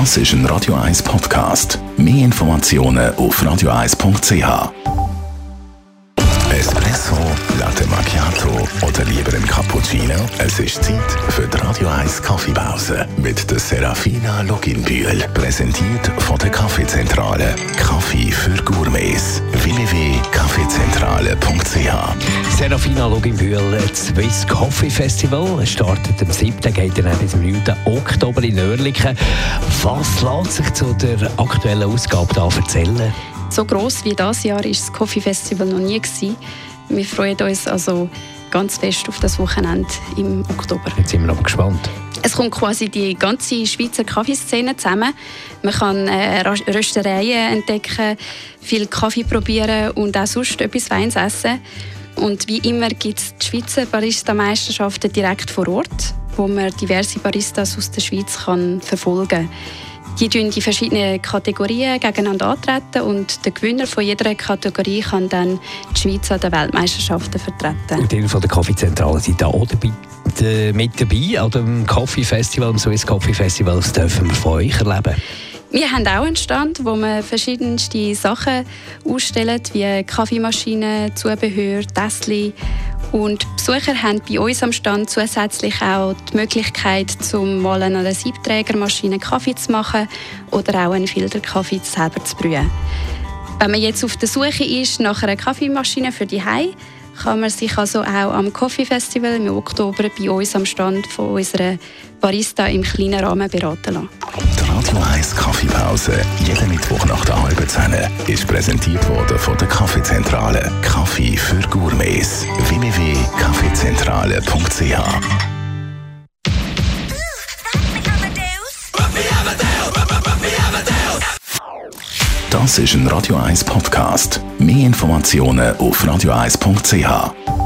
Das ist ein Radio 1 Podcast. Mehr Informationen auf radio1.ch. Espresso, Latte Macchiato oder lieber ein Cappuccino? Es ist Zeit für die Radio 1 Kaffeepause mit der Serafina Loginbühl. Präsentiert von der Kaffeezentrale. Kaffee für Gourmets. Serafina Loginbühl, das Swiss Coffee Festival startet am 7. geht dann bis am 9. Oktober in Oerlikon. Was lässt sich zu der aktuellen Ausgabe da erzählen? So gross wie das Jahr ist das Coffee Festival noch nie gewesen. Wir freuen uns also ganz fest auf das Wochenende im Oktober. Jetzt sind wir noch gespannt. Es kommt quasi die ganze Schweizer Kaffeeszene zusammen. Man kann äh, Röstereien entdecken, viel Kaffee probieren und auch sonst etwas Weins essen. Und wie immer gibt es die Schweizer Barista-Meisterschaften direkt vor Ort, wo man diverse Baristas aus der Schweiz kann verfolgen kann. Die tun die verschiedenen Kategorien gegeneinander antreten und der Gewinner von jeder Kategorie kann dann die Schweiz an den Weltmeisterschaften vertreten. Und ihr von der Kaffeezentrale seid da auch dabei, mit dabei an dem Coffee Festival, am Swiss Coffee Festival. Was dürfen wir von euch erleben? Wir haben auch einen Stand, wo wir verschiedenste Sachen ausstellen, wie Kaffeemaschinen, Zubehör, Tässchen und Besucher haben bei uns am Stand zusätzlich auch die Möglichkeit, zum mal an einer Siebträgermaschine Kaffee zu machen oder auch einen Filterkaffee selber zu brühen. Wenn man jetzt auf der Suche ist nach einer Kaffeemaschine für die Hause, kann man sich also auch am Coffee Festival im Oktober bei uns am Stand von unserer Barista im kleinen Rahmen beraten lassen. Die Radio 1 Kaffeepause, jeden Mittwoch nach der halben Zehn, ist präsentiert worden von der Kaffeezentrale. Kaffee für Gourmets. www.kaffeezentrale.ch Das ist ein Radio 1 Podcast. Mehr Informationen auf radio1.ch.